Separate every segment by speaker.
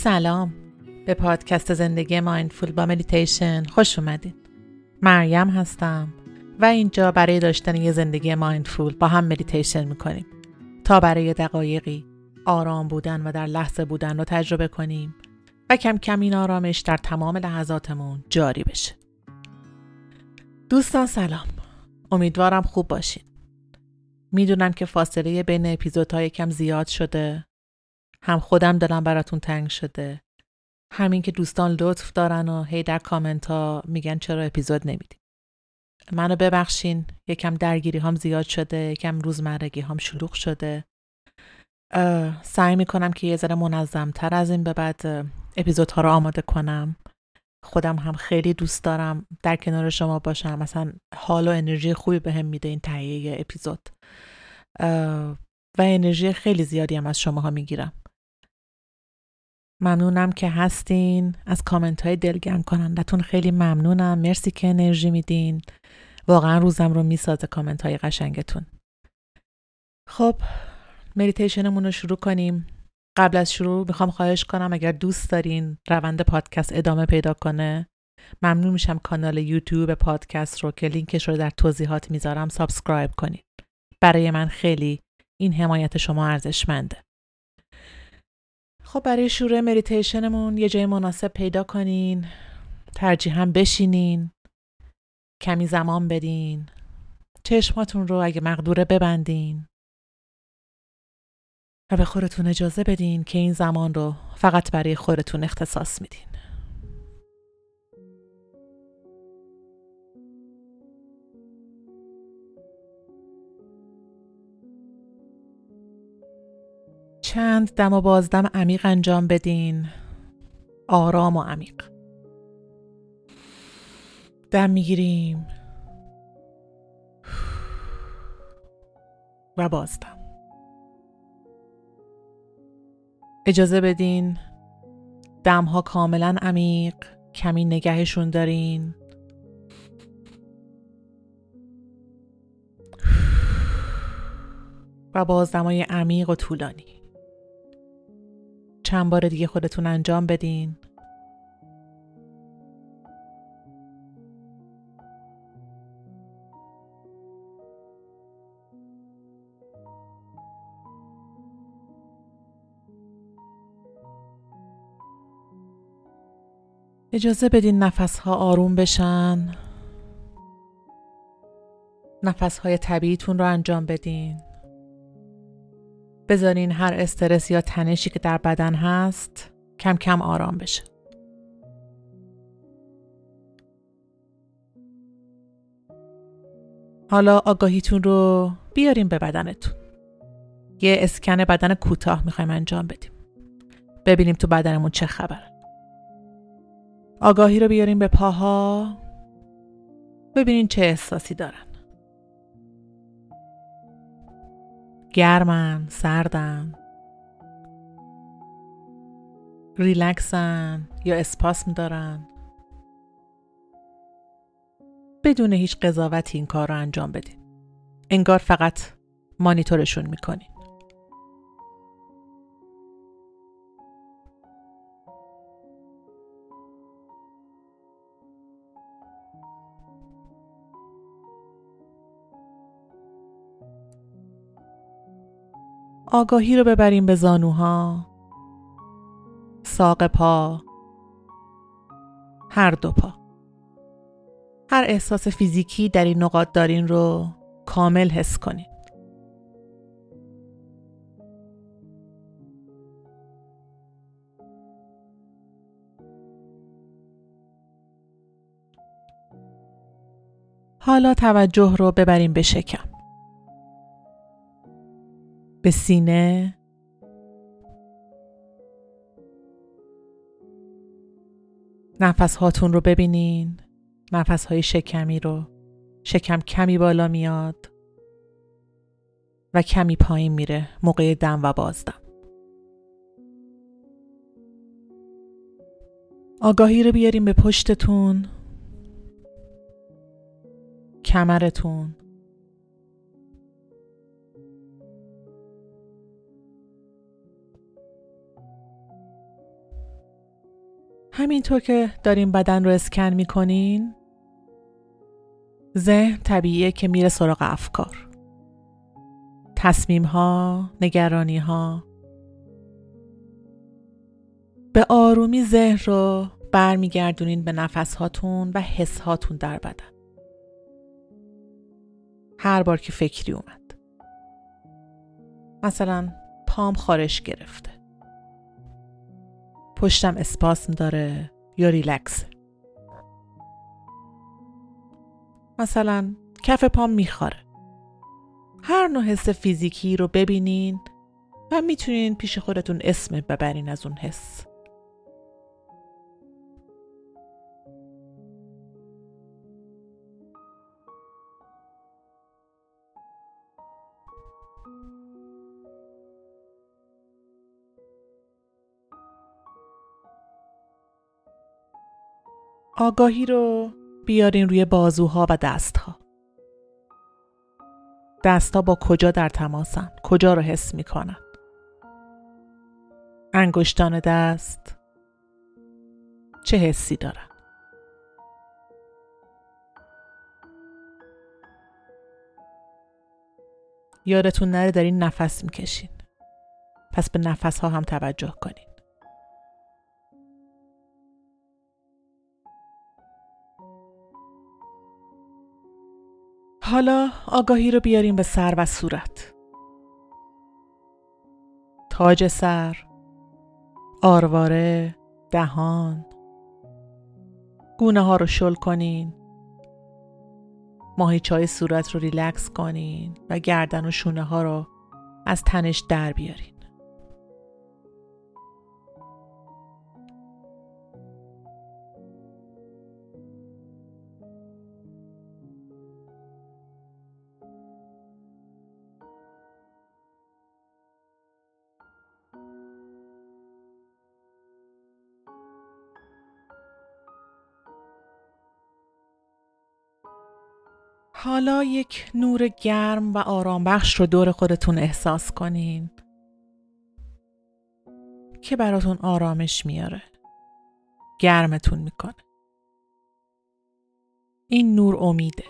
Speaker 1: سلام. به پادکست زندگی mindful با مدیتیشن خوش اومدین. مریم هستم و اینجا برای داشتن یه زندگی mindful با هم مدیتیشن می‌کنیم. تا برای دقایقی آرام بودن و در لحظه بودن رو تجربه کنیم و کم کم این آرامش در تمام لحظاتمون جاری بشه. دوستان سلام. امیدوارم خوب باشین. می‌دونم که فاصله بین اپیزودها یه کم زیاد شده. هم خودم دلم براتون تنگ شده. همین که دوستان لطف دارن و هی در کامنت ها میگن چرا اپیزود نمیدیم. منو ببخشین یکم درگیری هم زیاد شده یکم روزمرگی هم شلوغ شده. سعی می‌کنم که یه ذره منظم تر از این به بعد اپیزودها رو آماده کنم. خودم هم خیلی دوست دارم در کنار شما باشم. مثلا حال و انرژی خوبی بهم به میده این تهیه اپیزود. و انرژی خیلی زیادی هم از شماها می‌گیرم. ممنونم که هستین. از کامنت های دلگرم کنندتون خیلی ممنونم. مرسی که انرژی میدین. واقعا روزم رو می‌سازه کامنت های قشنگتون. خب مدیتیشنمون رو شروع کنیم. قبل از شروع می‌خوام خواهش کنم اگر دوست دارین روند پادکست ادامه پیدا کنه ممنون میشم کانال یوتیوب پادکست رو که لینکش رو در توضیحات می‌ذارم subscribe کنید برای من خیلی این حمایت شما ارزشمنده. خب برای شروع مدیتیشنمون یه جای مناسب پیدا کنین ترجیح هم بشینین کمی زمان بدین چشماتون رو اگه مقدوره ببندین و به خودتون اجازه بدین که این زمان رو فقط برای خودتون اختصاص میدین. چند دم و بازدم عمیق انجام بدین. آرام و عمیق. دم می‌گیریم. و بازدم. اجازه بدین دمها کاملا عمیق کمی نگهشون دارین. و بازدمای عمیق و طولانی. چند بار دیگه خودتون انجام بدین. اجازه بدین نفس ها آروم بشن. نفس های طبیعیتون رو انجام بدین. بذارین هر استرس یا تنشی که در بدن هست کم کم آرام بشه. حالا آگاهیتون رو بیاریم به بدنتون. یه اسکن بدن کوتاه می‌خوایم انجام بدیم. ببینیم تو بدنمون چه خبره. آگاهی رو بیاریم به پاها. ببینین چه احساسی دارن. گرمن سردن. ریلکسن یا اسپاسم دارن بدون هیچ قضاوتی این کار رو انجام بدین. انگار فقط مانیتورشون می‌کنین. آگاهی رو ببریم به زانوها. ساق پا. هر دو پا. هر احساس فیزیکی در این نقاط دارین رو کامل حس کنید حالا توجه رو ببریم به شکم. به سینه. نفس هاتون رو ببینین. نفس های شکمی رو. شکم کمی بالا میاد و کمی پایین میره. موقع دم و بازدم. آگاهی رو بیاریم به پشتتون. کمرتون. همینطور که داریم بدن رو اسکن می‌کنین ذهن طبیعیه که میره سراغ افکار. تصمیم ها، نگرانی ها به آرومی ذهن رو برمیگردونین به نفس هاتون و حس هاتون در بدن. هر بار که فکری اومد. مثلا پام خارش گرفته. پشتم اسپاسم داره یا ریلکس. مثلا کف پام میخاره هر نوع حس فیزیکی رو ببینین و می‌تونین پیش خودتون اسم ببرین از اون حس. آگاهی رو بیارین روی بازوها و دستها. دستها با کجا در تماسن؟ کجا رو حس می‌کنن؟ انگشتان دست چه حسی دارن یادتون نره دارین نفس می‌کشین. پس به نفس ها هم توجه کنین. حالا آگاهی رو بیاریم به سر و صورت. تاج سر آرواره دهان. گونه ها رو شل کنین. ماهیچای صورت رو ریلکس کنین و گردن و شونه ها رو از تنش در بیارین. حالا یک نور گرم و آرام بخش رو دور خودتون احساس کنین که براتون آرامش میاره. گرمتون می‌کنه. این نور امیده.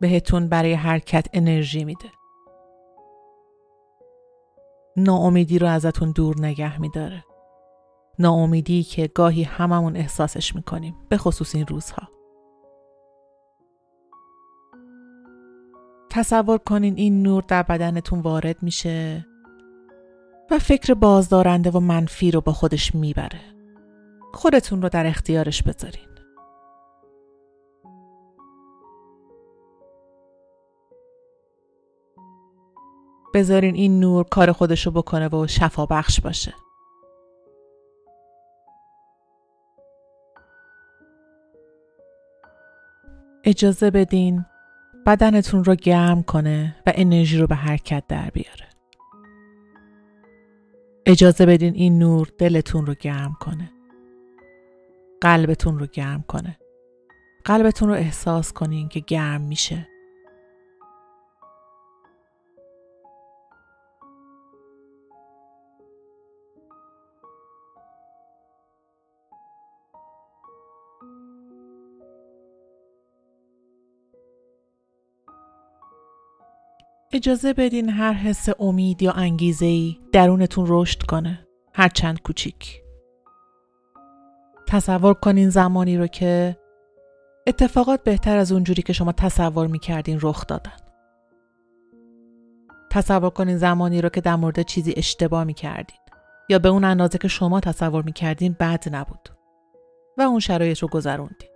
Speaker 1: بهتون برای حرکت انرژی میده. ناامیدی رو ازتون دور نگه میداره. ناامیدی که گاهی هممون احساسش می‌کنیم به خصوص این روزها. تصور کنین این نور در بدنتون وارد میشه و فکر بازدارنده و منفی رو با خودش می‌بره. خودتون رو در اختیارش بذارین. بذارین این نور کار خودشو بکنه و شفا بخش باشه. اجازه بدین بدنتون رو گرم کنه و انرژی رو به حرکت در بیاره. اجازه بدین این نور دلتون رو گرم کنه. قلبتون رو گرم کنه. قلبتون رو احساس کنین که گرم میشه. اجازه بدین هر حس امید یا انگیزه ای درونتون رشد کنه. هر چند کوچیک. تصور کنین زمانی رو که اتفاقات بهتر از اونجوری که شما تصور می‌کردین رخ دادن. تصور کنین زمانی رو که در مورد چیزی اشتباه می‌کردین یا به اون اندازه که شما تصور می‌کردین بد نبود و اون شرایط رو گذروندین.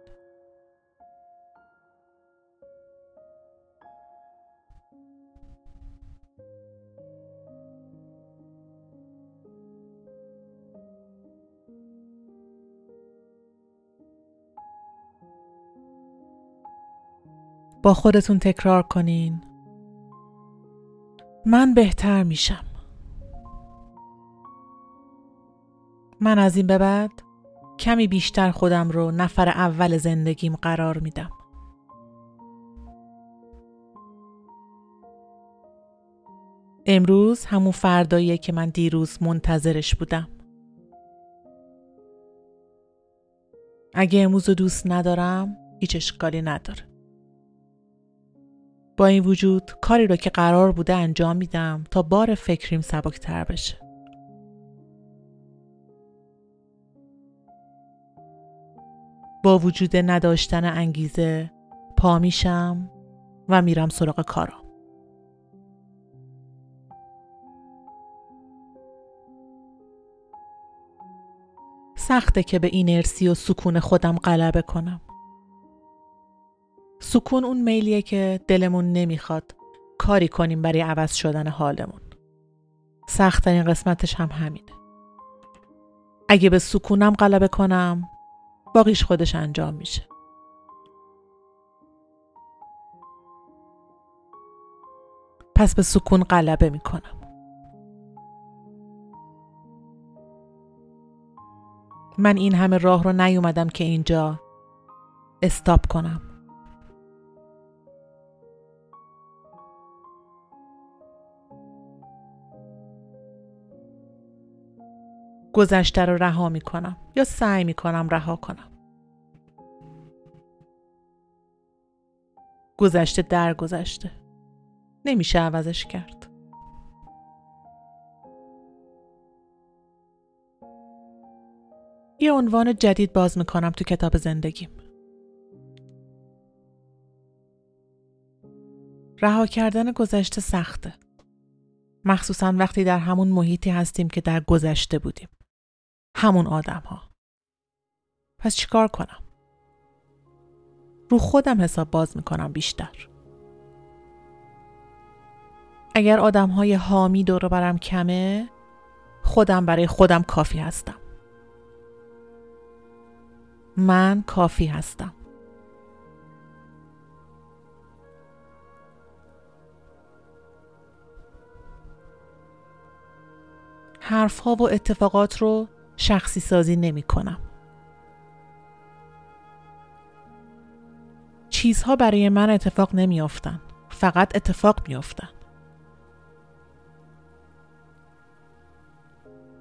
Speaker 1: با خودتون تکرار کنین. من بهتر میشم. من از این به بعد کمی بیشتر خودم رو نفر اول زندگیم قرار میدم. امروز همون فرداییه که من دیروز منتظرش بودم. اگه امروز رو دوست ندارم هیچ اشکالی نداره. با این وجود کاری رو که قرار بوده انجام میدم تا بار فکریم سبکتر بشه. با وجود نداشتن انگیزه پا میشم و میرم سراغ کارم. سخته که به اینرسی و سکون خودم غلبه کنم. سکون اون میلیه که دلمون نمی‌خواد کاری کنیم برای عوض شدن حالمون. سختترین قسمتش هم همینه. اگه به سکونم غلبه کنم باقیش خودش انجام میشه. پس به سکون غلبه می‌کنم. من این همه راه رو نیومدم که اینجا استاپ کنم. گذشته رو رها می کنم یا سعی می کنم رها کنم. گذشته در گذشته نمیشه عوضش کرد. یه عنوان جدید باز می‌کنم تو کتاب زندگیم. رها کردن گذشته سخته. مخصوصا وقتی در همون محیطی هستیم که در گذشته بودیم. همون آدم ها پس چیکار کنم؟ رو خودم حساب باز می‌کنم بیشتر. اگر آدم های حامی دور برم کمه خودم برای خودم کافی هستم. من کافی هستم. حرفها و اتفاقات رو شخصی سازی نمی کنم. چیزها برای من اتفاق نمی افتن. فقط اتفاق می افتن.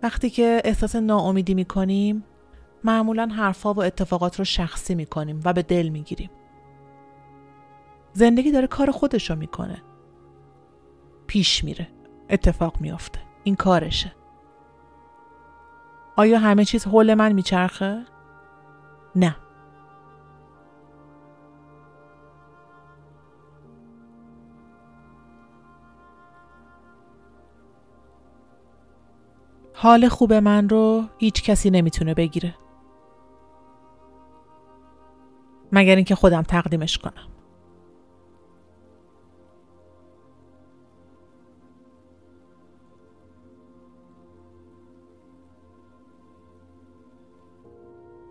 Speaker 1: وقتی که احساس ناامیدی می کنیم معمولا حرفها و اتفاقات رو شخصی می کنیم و به دل می گیریم. زندگی داره کار خودش رو می‌کنه. پیش میره. اتفاق میافته. این کارشه. آیا همه چیز حول من میچرخه؟ نه. حال خوب من رو هیچ کسی نمی‌تونه بگیره. مگر اینکه خودم تقدیمش کنم.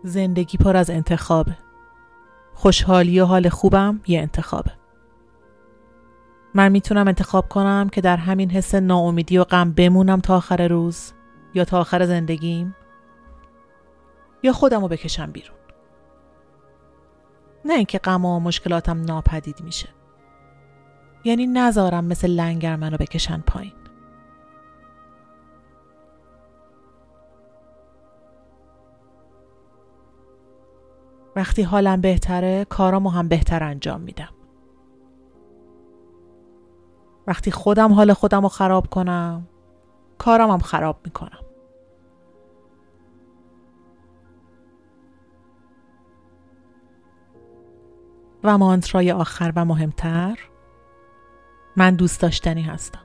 Speaker 1: زندگی پر از انتخابه. خوشحالی و حال خوبم یه انتخابه. من می‌تونم انتخاب کنم که در همین حس ناامیدی و غم بمونم تا آخر روز یا تا آخر زندگیم یا خودم رو بکشم بیرون. نه اینکه غم و مشکلاتم ناپدید میشه. یعنی نذارم مثل لنگر منو بکشن پایین. وقتی حالم بهتره کارامو هم بهتر انجام میدم. وقتی خودم حال خودم رو خراب کنم کارم هم خراب می‌کنم. و مانترای آخر و مهمتر من دوست داشتنی هستم.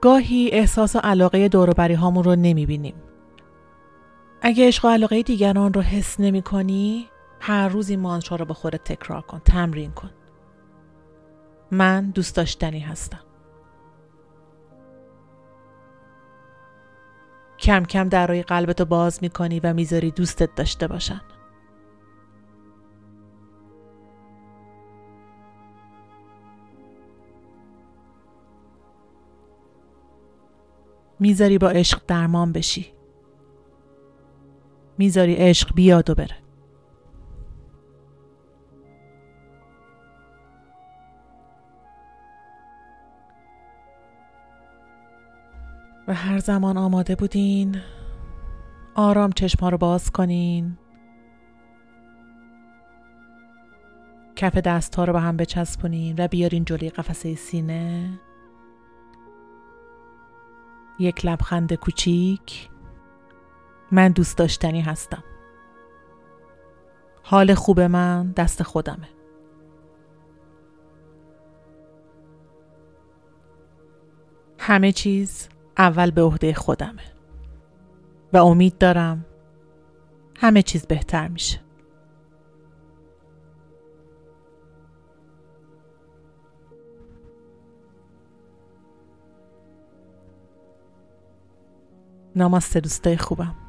Speaker 1: گاهی احساس و علاقه دوروبری هامون رو نمی‌بینیم اگه عشق و علاقه دیگران رو حس نمی کنی هر روز این مانترا رو به خودت تکرار کن تمرین کن. من دوست داشتنی هستم. کم کم درای قلبتو باز می‌کنی و می‌ذاری دوستت داشته باشن. می‌ذاری با عشق درمان بشی. می‌ذاری عشق بیاد و بره. و هر زمان آماده بودین آرام چشما رو باز کنین. کف دست ها رو به هم بچسبونین و بیارین جلوی قفسه سینه. یک لبخند کوچیک. من دوست داشتنی هستم. حال خوب من دست خودمه. همه چیز اول به عهده خودمه. و امید دارم همه چیز بهتر میشه. نماسته دوستای خوبم.